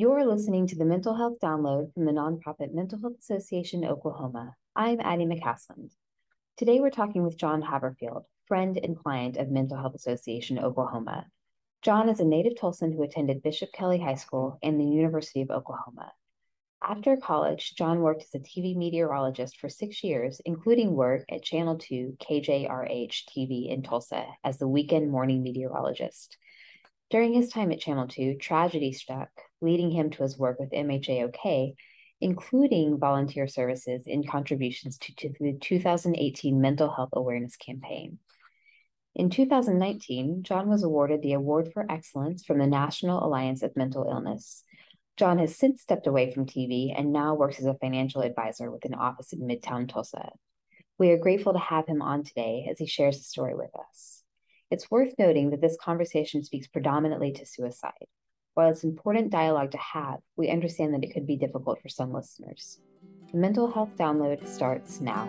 You're listening to the Mental Health Download from the nonprofit Mental Health Association Oklahoma. I'm Addie McCasland. Today we're talking with John Haverfield, friend and client of Mental Health Association Oklahoma. John is a native Tulsan who attended Bishop Kelley High School and the University of Oklahoma. After college, John worked as a TV meteorologist for six years, including work at Channel 2 KJRH TV in Tulsa as the weekend morning meteorologist. During his time at Channel 2, tragedy struck, leading him to his work with MHAOK, including volunteer services in contributions to, to the 2018 Mental Health Awareness Campaign. In 2019, John was awarded the Award for Excellence from the National Alliance of Mental Illness. John has since stepped away from TV and now works as a financial advisor with an office in Midtown Tulsa. We are grateful to have him on today as he shares his story with us. It's worth noting that this conversation speaks predominantly to suicide. While it's important dialogue to have, we understand that it could be difficult for some listeners. The mental health download starts now.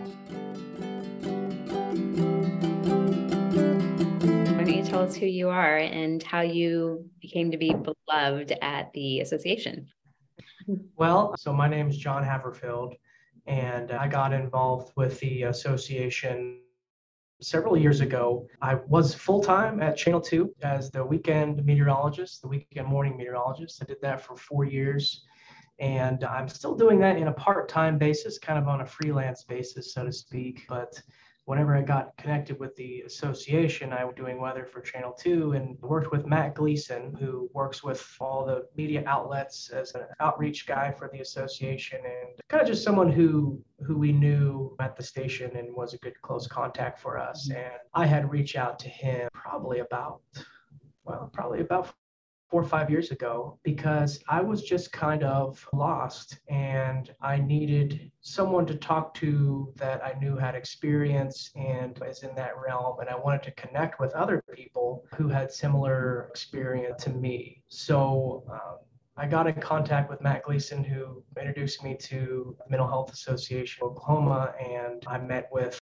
Why don't you tell us who you are and how you became to be beloved at the association. Well, so my name is John Haverfield, and I got involved with the association several years ago. I was full time at Channel 2 as the weekend meteorologist, the weekend morning meteorologist. I did that for four years. And I'm still doing that in a part time basis, kind of on a freelance basis, so to speak. But whenever I got connected with the association, I was doing weather for Channel 2 and worked with Matt Gleason, who works with all the media outlets as an outreach guy for the association and kind of just someone who who we knew at the station and was a good close contact for us. Mm-hmm. And I had reached out to him probably about well, probably about four or five years ago because I was just kind of lost and I needed someone to talk to that I knew had experience and was in that realm. And I wanted to connect with other people who had similar experience to me. So, um, I got in contact with Matt Gleason, who introduced me to Mental Health Association Oklahoma, and I met with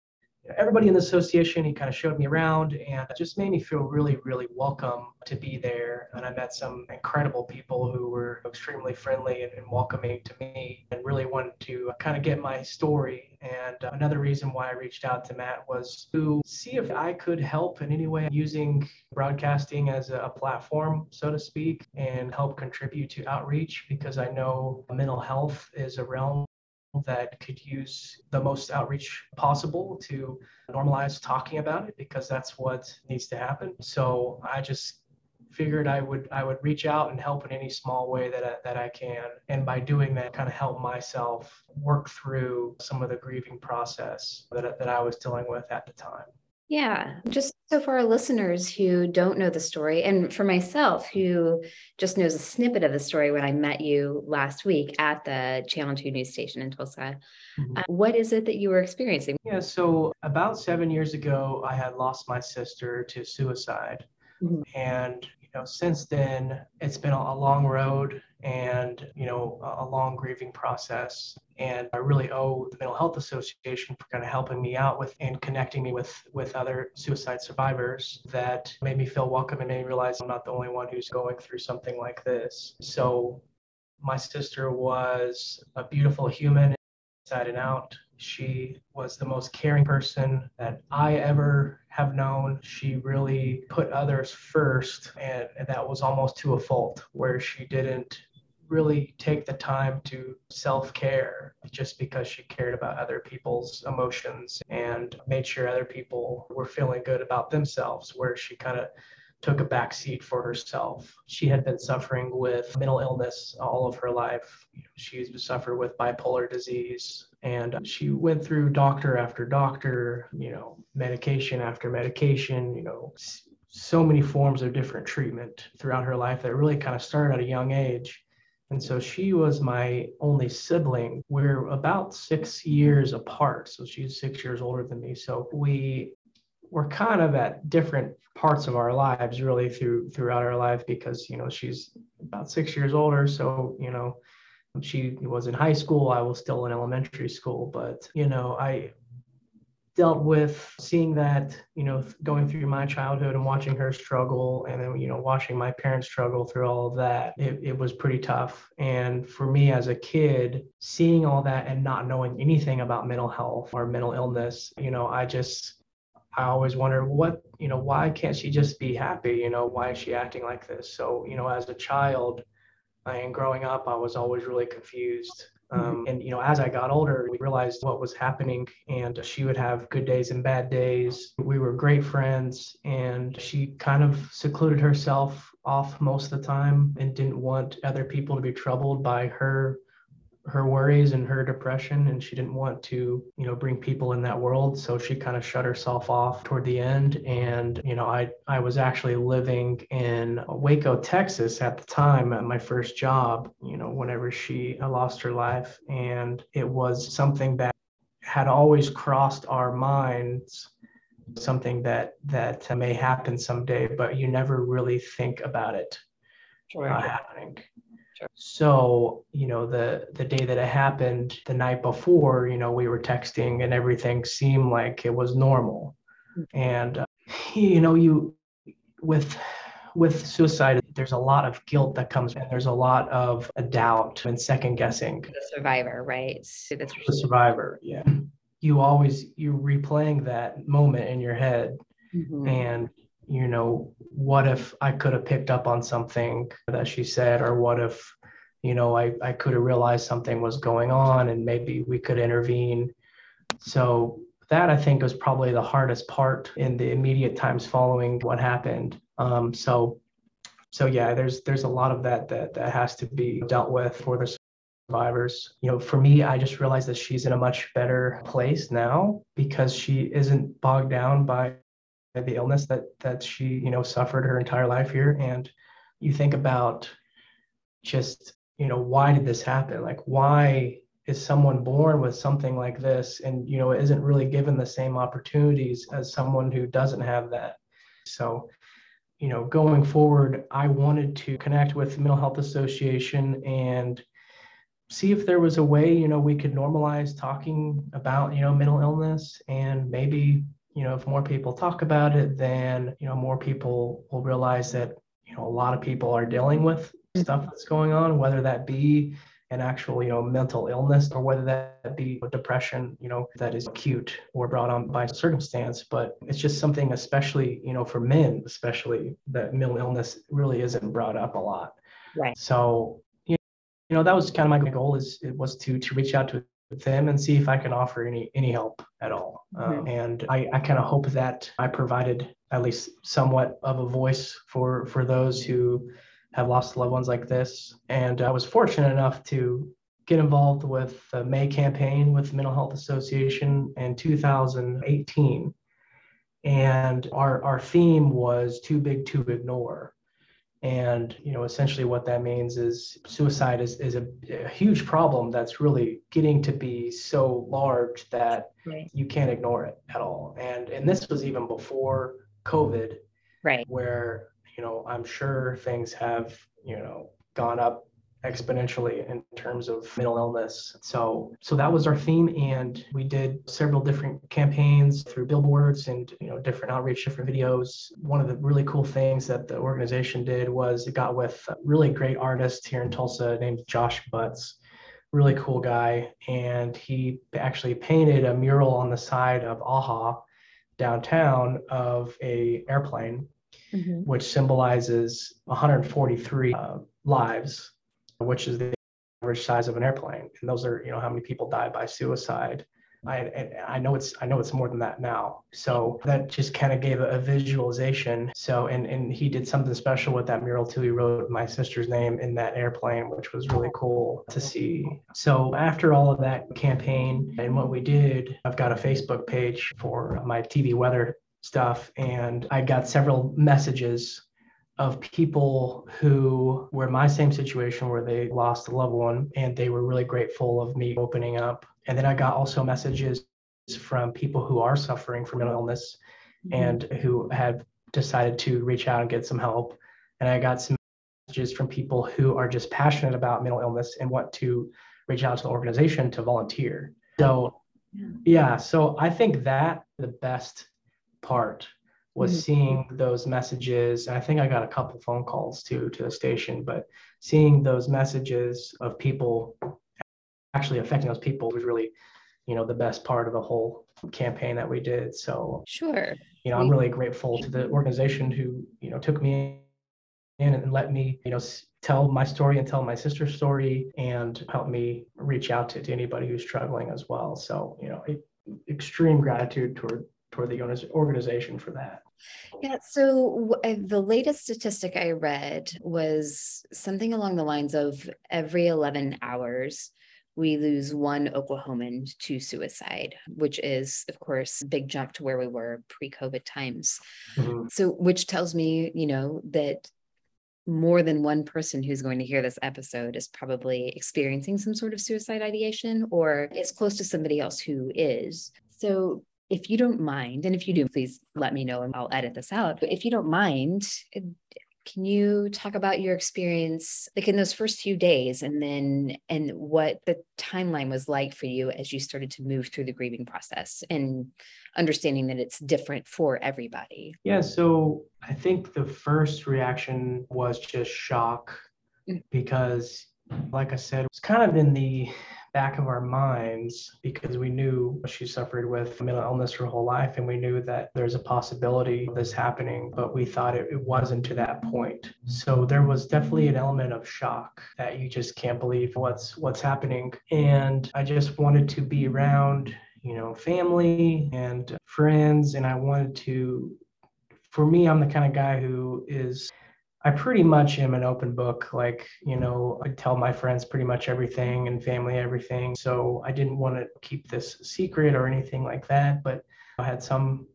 everybody in the association, he kind of showed me around and just made me feel really, really welcome to be there. And I met some incredible people who were extremely friendly and, and welcoming to me and really wanted to kind of get my story. And uh, another reason why I reached out to Matt was to see if I could help in any way using broadcasting as a platform, so to speak, and help contribute to outreach because I know mental health is a realm that could use the most outreach possible to normalize talking about it because that's what needs to happen. So I just figured I would I would reach out and help in any small way that I, that I can, and by doing that, kind of help myself work through some of the grieving process that that I was dealing with at the time. Yeah, just so for our listeners who don't know the story, and for myself who just knows a snippet of the story when I met you last week at the Channel 2 news station in Tulsa, mm-hmm. uh, what is it that you were experiencing? Yeah, so about seven years ago, I had lost my sister to suicide. Mm-hmm. And you know, since then, it's been a long road and, you know, a long grieving process. And I really owe the Mental Health Association for kind of helping me out with and connecting me with, with other suicide survivors that made me feel welcome and made me realize I'm not the only one who's going through something like this. So my sister was a beautiful human inside and out. She was the most caring person that I ever have known. She really put others first, and, and that was almost to a fault, where she didn't really take the time to self care just because she cared about other people's emotions and made sure other people were feeling good about themselves, where she kind of took a back seat for herself. She had been suffering with mental illness all of her life. She suffered with bipolar disease and she went through doctor after doctor, you know, medication after medication, you know, so many forms of different treatment throughout her life that really kind of started at a young age. And so she was my only sibling. We're about six years apart. So she's six years older than me. So we we're kind of at different parts of our lives really through throughout our life because you know she's about six years older so you know she was in high school i was still in elementary school but you know i dealt with seeing that, you know, going through my childhood and watching her struggle and then, you know, watching my parents struggle through all of that, it, it was pretty tough. And for me as a kid, seeing all that and not knowing anything about mental health or mental illness, you know, I just, I always wonder what, you know, why can't she just be happy? You know, why is she acting like this? So, you know, as a child and growing up, I was always really confused. Um, and you know, as I got older, we realized what was happening, and she would have good days and bad days. We were great friends, and she kind of secluded herself off most of the time and didn't want other people to be troubled by her her worries and her depression and she didn't want to you know bring people in that world. So she kind of shut herself off toward the end. And you know i i was actually living in waco texas at the time at my first job you know whenever she lost her life. And it was something that had always crossed our minds something that that may happen someday but you never really think about it uh, happening Sure. So, you know, the the day that it happened, the night before, you know, we were texting and everything seemed like it was normal. Mm-hmm. And uh, you know, you with with suicide, there's a lot of guilt that comes and there's a lot of a doubt and second guessing. The survivor, right? So that's the survivor, yeah. You always you're replaying that moment in your head. Mm-hmm. And you know, what if I could have picked up on something that she said, or what if, you know, I, I could have realized something was going on and maybe we could intervene. So that I think was probably the hardest part in the immediate times following what happened. Um, so, so yeah, there's there's a lot of that that that has to be dealt with for the survivors. You know, for me, I just realized that she's in a much better place now because she isn't bogged down by the illness that that she you know suffered her entire life here. And you think about just you know why did this happen? Like why is someone born with something like this? And you know isn't really given the same opportunities as someone who doesn't have that. So you know going forward i wanted to connect with the mental health association and see if there was a way you know we could normalize talking about you know mental illness and maybe you know, if more people talk about it, then, you know, more people will realize that, you know, a lot of people are dealing with mm-hmm. stuff that's going on, whether that be an actual, you know, mental illness or whether that be depression, you know, that is acute or brought on by circumstance. But it's just something, especially, you know, for men, especially that mental illness really isn't brought up a lot. Right. So, you know, that was kind of my goal is it was to to reach out to them and see if I can offer any any help at all. Uh, mm-hmm. and I, I kind of hope that I provided at least somewhat of a voice for for those who have lost loved ones like this. And I was fortunate enough to get involved with the May campaign with the Mental Health Association in 2018. And our, our theme was too big to ignore. And you know, essentially, what that means is suicide is, is a, a huge problem that's really getting to be so large that right. you can't ignore it at all. And and this was even before COVID, right? Where you know, I'm sure things have you know gone up exponentially in terms of mental illness. So so that was our theme and we did several different campaigns through billboards and you know different outreach different videos. One of the really cool things that the organization did was it got with a really great artist here in Tulsa named Josh Butts. Really cool guy and he actually painted a mural on the side of AHA downtown of a airplane mm-hmm. which symbolizes 143 uh, lives which is the average size of an airplane. And those are, you know, how many people die by suicide. I, I know it's I know it's more than that now. So that just kind of gave a, a, visualization. So and and he did something special with that mural too. He wrote my sister's name in that airplane, which was really cool to see. So after all of that campaign and what we did, I've got a Facebook page for my TV weather stuff, and I got several messages of people who were in my same situation where they lost a loved one and they were really grateful of me opening up. And then I got also messages from people who are suffering from mental illness mm-hmm. and who have decided to reach out and get some help. And I got some messages from people who are just passionate about mental illness and want to reach out to the organization to volunteer. So, yeah, so I think that the best part was mm-hmm. seeing those messages. And I think I got a couple phone calls too to the station, but seeing those messages of people actually affecting those people was really, you know, the best part of the whole campaign that we did. So sure, you know, I'm really grateful to the organization who you know took me in and let me, you know, tell my story and tell my sister's story and help me reach out to, to anybody who's struggling as well. So, you know, extreme gratitude toward toward the organization for that. Yeah. So uh, the latest statistic I read was something along the lines of every 11 hours, we lose one Oklahoman to suicide, which is, of course, a big jump to where we were pre COVID times. Mm-hmm. So, which tells me, you know, that more than one person who's going to hear this episode is probably experiencing some sort of suicide ideation or is close to somebody else who is. So, if you don't mind, and if you do, please let me know and I'll edit this out. But if you don't mind, can you talk about your experience like in those first few days and then and what the timeline was like for you as you started to move through the grieving process and understanding that it's different for everybody? Yeah, so I think the first reaction was just shock mm. because like I said, it's kind of in the back of our minds because we knew she suffered with mental illness her whole life and we knew that there's a possibility of this happening but we thought it, it wasn't to that point. So there was definitely an element of shock that you just can't believe what's what's happening. And i just wanted to be around you know family and friends and i wanted to for me i'm the kind of guy who is I pretty much am an open book. Like, you know, I tell my friends pretty much everything and family everything. So I didn't want to keep this secret or anything like that. But I had some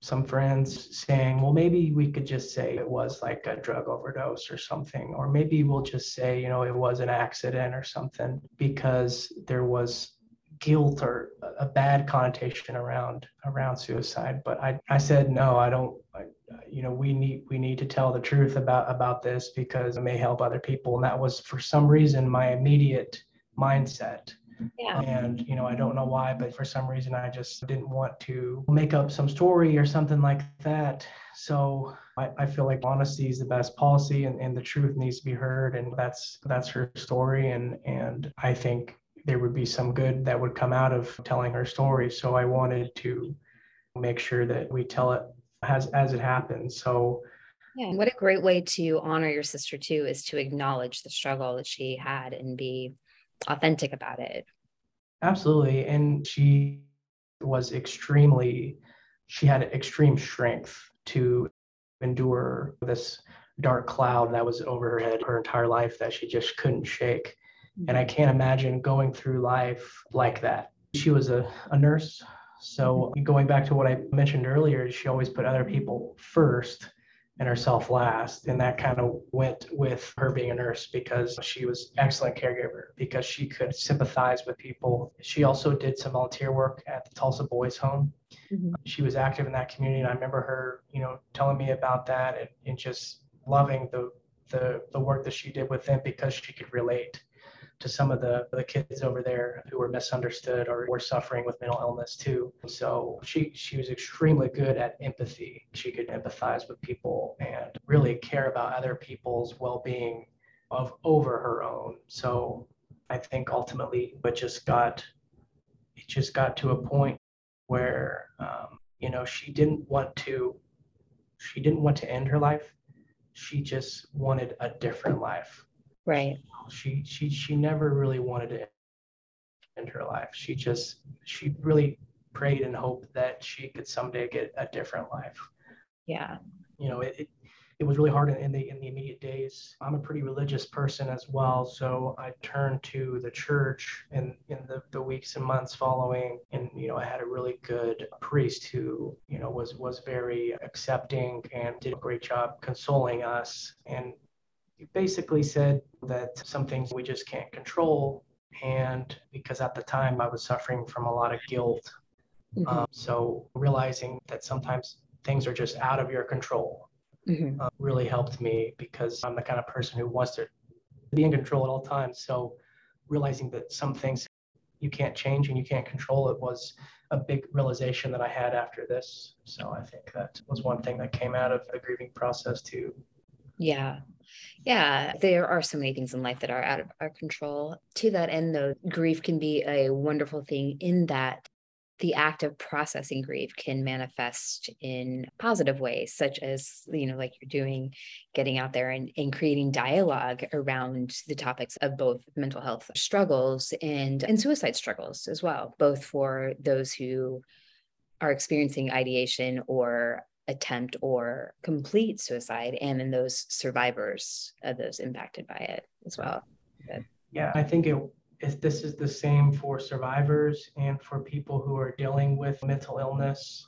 some friends saying, well, maybe we could just say it was like a drug overdose or something, or maybe we'll just say, you know, it was an accident or something because there was guilt or a bad connotation around around suicide. But I, I said no, I don't. You know we need we need to tell the truth about about this because it may help other people. And that was for some reason my immediate mindset. Yeah. and you know i don't know why but for some reason i just didn't want to make up some story or something like that. So i, I feel like honesty is the best policy and, and the truth needs to be heard. And that's that's her story. And and i think there would be some good that would come out of telling her story. So i wanted to make sure that we tell it as as it happens. So yeah, what a great way to honor your sister too is to acknowledge the struggle that she had and be authentic about it. Absolutely. And she was extremely she had extreme strength to endure this dark cloud that was over her head her entire life that she just couldn't shake. And I mm-hmm. can't imagine going through life like that. She was a, a nurse so going back to what I mentioned earlier, she always put other people first and herself last. And that kind of went with her being a nurse because she was excellent caregiver because she could sympathize with people. She also did some volunteer work at the Tulsa Boys Home. Mm-hmm. She was active in that community. And I remember her, you know, telling me about that and, and just loving the, the, the work that she did with them because she could relate to some of the, the kids over there who were misunderstood or were suffering with mental illness too. So she she was extremely good at empathy. She could empathize with people and really care about other people's well-being of over her own. So I think ultimately it just got it just got to a point where um, you know she didn't want to she didn't want to end her life. She just wanted a different life Right. She she she never really wanted to end her life. She just she really prayed and hoped that she could someday get a different life. Yeah. You know, it, it, it was really hard in, in the in the immediate days. I'm a pretty religious person as well, so I turned to the church in in the, the weeks and months following, and you know I had a really good priest who you know was was very accepting and did a great job consoling us and he basically said that some things we just can't control. And because at the time I was suffering from a lot of guilt. Mm-hmm. Um, so realizing that sometimes things are just out of your control mm-hmm. uh, really helped me because I'm the kind of person who wants to be in control at all times. So realizing that some things you can't change and you can't control it was a big realization that I had after this. So I think that was one thing that came out of the grieving process too. Yeah. Yeah, there are so many things in life that are out of our control. To that end, though, grief can be a wonderful thing in that the act of processing grief can manifest in positive ways, such as, you know, like you're doing, getting out there and, and creating dialogue around the topics of both mental health struggles and, and suicide struggles as well, both for those who are experiencing ideation or attempt or complete suicide and in those survivors of those impacted by it as well. Good. Yeah, I think it is this is the same for survivors and for people who are dealing with mental illness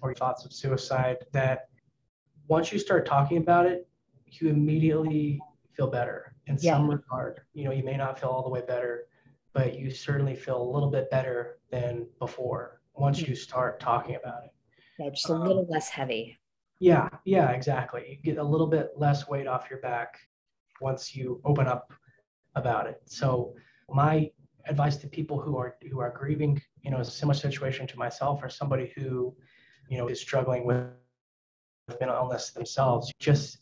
or thoughts of suicide that once you start talking about it, you immediately feel better in yeah. some regard. You know, you may not feel all the way better, but you certainly feel a little bit better than before once you start talking about it. Yeah, just a little um, less heavy. Yeah, yeah, exactly. You get a little bit less weight off your back once you open up about it. So my advice to people who are who are grieving, you know, a similar situation to myself or somebody who, you know, is struggling with mental illness themselves, just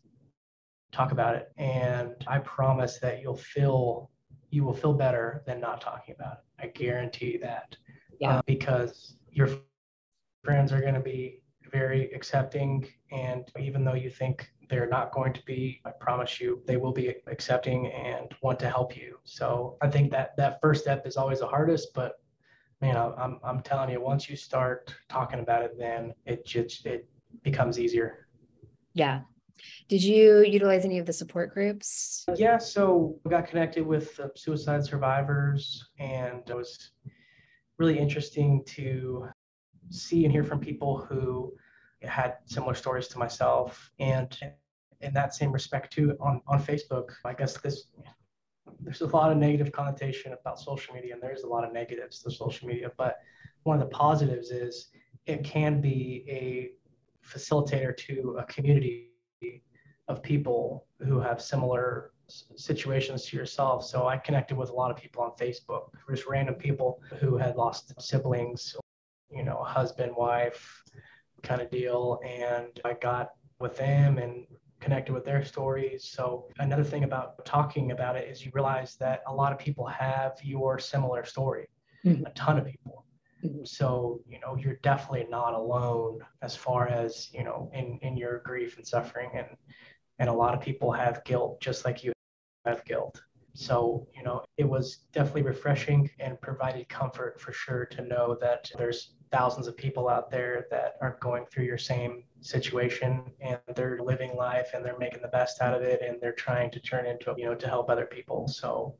talk about it. And I promise that you'll feel you will feel better than not talking about it. I guarantee that. Yeah. Uh, because your friends are going to be very accepting and even though you think they're not going to be i promise you they will be accepting and want to help you. So i think that that first step is always the hardest but man i'm, I'm telling you once you start talking about it then it just it becomes easier. Yeah. Did you utilize any of the support groups? Yeah so we got connected with uh, suicide survivors and it was really interesting to see and hear from people who had similar stories to myself. And in that same respect, too, on, on Facebook, I guess this there's a lot of negative connotation about social media, and there's a lot of negatives to social media. But one of the positives is it can be a facilitator to a community of people who have similar situations to yourself. So I connected with a lot of people on Facebook, just random people who had lost siblings you know, husband, wife kind of deal. And I got with them and connected with their stories. So another thing about talking about it is you realize that a lot of people have your similar story, mm-hmm. a ton of people. Mm-hmm. So, you know, you're definitely not alone as far as, you know, in, in your grief and suffering. And, and a lot of people have guilt just like you have guilt. So, you know, it was definitely refreshing and provided comfort for sure to know that there's thousands of people out there that are going through your same situation and they're living life and they're making the best out of it and they're trying to turn into, you know, to help other people. So,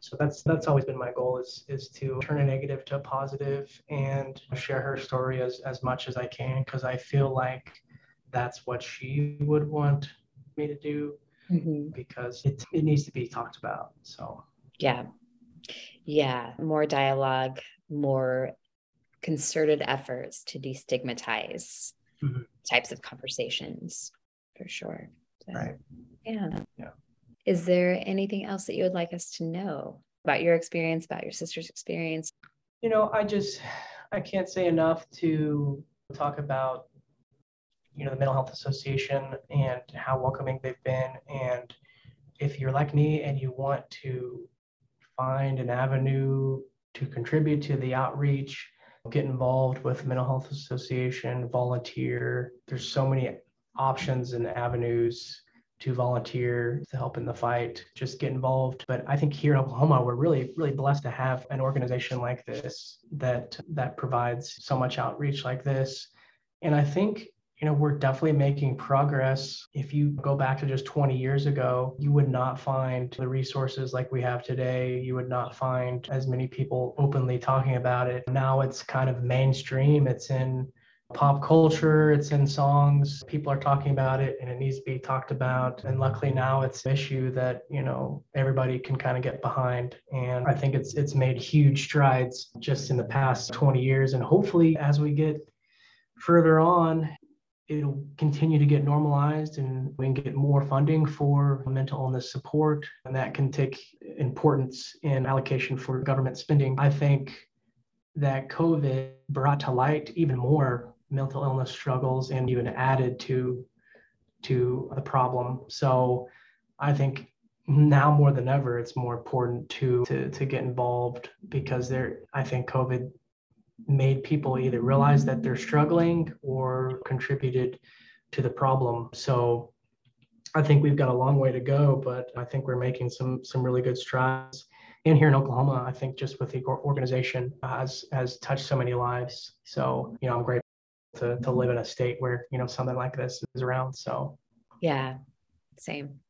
so that's that's always been my goal is is to turn a negative to a positive and share her story as as much as I can because I feel like that's what she would want me to do mm-hmm. because it, it needs to be talked about. So, yeah. Yeah. More dialogue, more concerted efforts to destigmatize mm-hmm. types of conversations for sure. So, right. Yeah. Yeah. Is there anything else that you would like us to know about your experience, about your sister's experience? You know, I just, I can't say enough to talk about you know the mental health association and how welcoming they've been and if you're like me and you want to find an avenue to contribute to the outreach get involved with mental health association volunteer. There's so many options and avenues to volunteer to help in the fight just get involved. But i think here in oklahoma we're really really blessed to have an organization like this that that provides so much outreach like this. And i think you know, we're definitely making progress. If you go back to just 20 years ago, you would not find the resources like we have today. You would not find as many people openly talking about it. Now it's kind of mainstream, it's in pop culture, it's in songs. People are talking about it and it needs to be talked about. And luckily now it's an issue that, you know, everybody can kind of get behind. And I think it's it's made huge strides just in the past 20 years. And hopefully as we get further on it'll continue to get normalized and we can get more funding for mental illness support. And that can take importance in allocation for government spending. I think that covid brought to light even more mental illness struggles and even added to to the problem. So i think now more than ever it's more important to to, to get involved because there i think covid made people either realize that they're struggling or contributed to the problem. So I think we've got a long way to go, but I think we're making some some really good strides. And here in Oklahoma, I think just with the organization has has touched so many lives. So you know, I'm grateful to to live in a state where you know something like this is around. So yeah, same.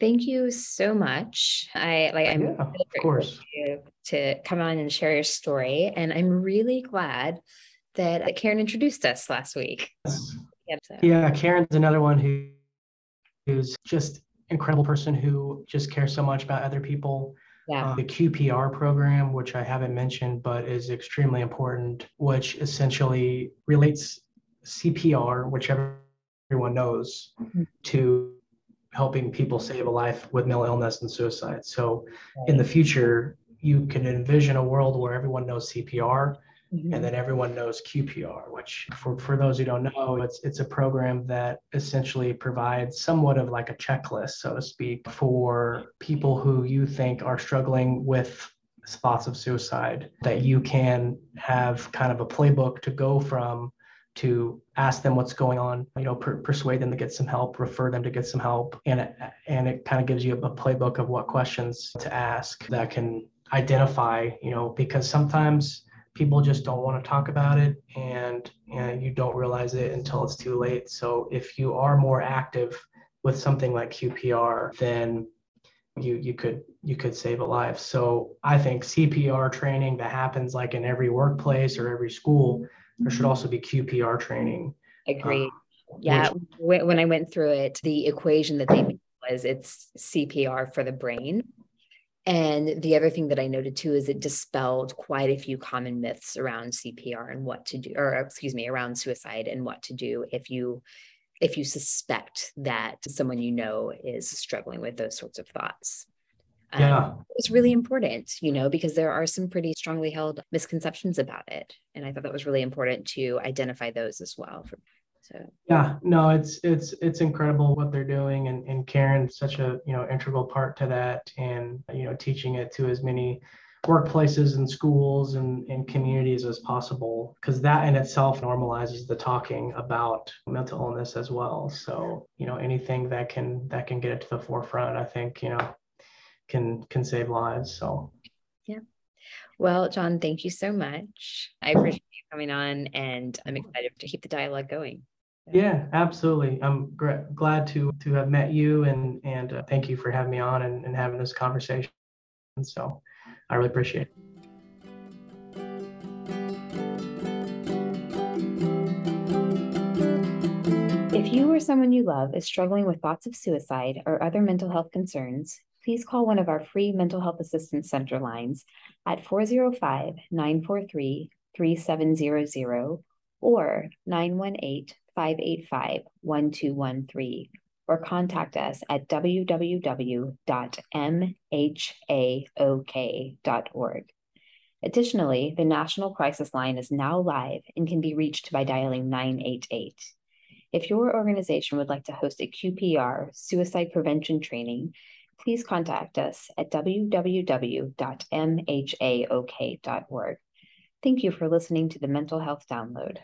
Thank you so much. I like I'm yeah, really of course to, come on and share your story. And I'm really glad that Karen introduced us last week. Yep, so. Yeah, Karen's another one who who's just incredible person who just cares so much about other people. Yeah. Um, the QPR program, which I haven't mentioned, but is extremely important, which essentially relates CPR, which everyone knows, mm-hmm. to helping people save a life with mental illness and suicide. So in the future, you can envision a world where everyone knows CPR mm-hmm. and then everyone knows QPR, which for, for those who don't know, it's it's a program that essentially provides somewhat of like a checklist, so to speak, for people who you think are struggling with thoughts of suicide, that you can have kind of a playbook to go from to ask them what's going on, you know, per- persuade them to get some help, refer them to get some help, and it, and it kind of gives you a playbook of what questions to ask that can identify, you know, because sometimes people just don't want to talk about it and and you don't realize it until it's too late. So if you are more active with something like QPR, then you you could you could save a life. So I think CPR training that happens like in every workplace or every school there should also be QPR training. Agreed. Uh, yeah. Which, when I went through it, the equation that they made was it's CPR for the brain. And the other thing that I noted too is it dispelled quite a few common myths around CPR and what to do, or excuse me, around suicide and what to do if you if you suspect that someone you know is struggling with those sorts of thoughts. Um, yeah. It's really important, you know, because there are some pretty strongly held misconceptions about it. And I thought that was really important to identify those as well. For, so yeah, no, it's it's it's incredible what they're doing and, and Karen's such a you know integral part to that and you know teaching it to as many workplaces and schools and, and communities as possible because that in itself normalizes the talking about mental illness as well so you know anything that can that can get it to the forefront i think you know can can save lives. So yeah. Well, John, thank you so much. I appreciate you coming on and I'm excited to keep the dialogue going. Yeah, absolutely. I'm gra- glad to to have met you and and uh, thank you for having me on and, and having this conversation. And So I really appreciate it. If you or someone you love is struggling with thoughts of suicide or other mental health concerns, please call one of our free mental health assistance center lines at 405 943 3700 or 918 585 1213 or contact us at www.mhaok.org. Additionally, the National Crisis Line is now live and can be reached by dialing 988. If your organization would like to host a QPR suicide prevention training, please contact us at www.mhaok.org. Thank you for listening to the Mental Health Download.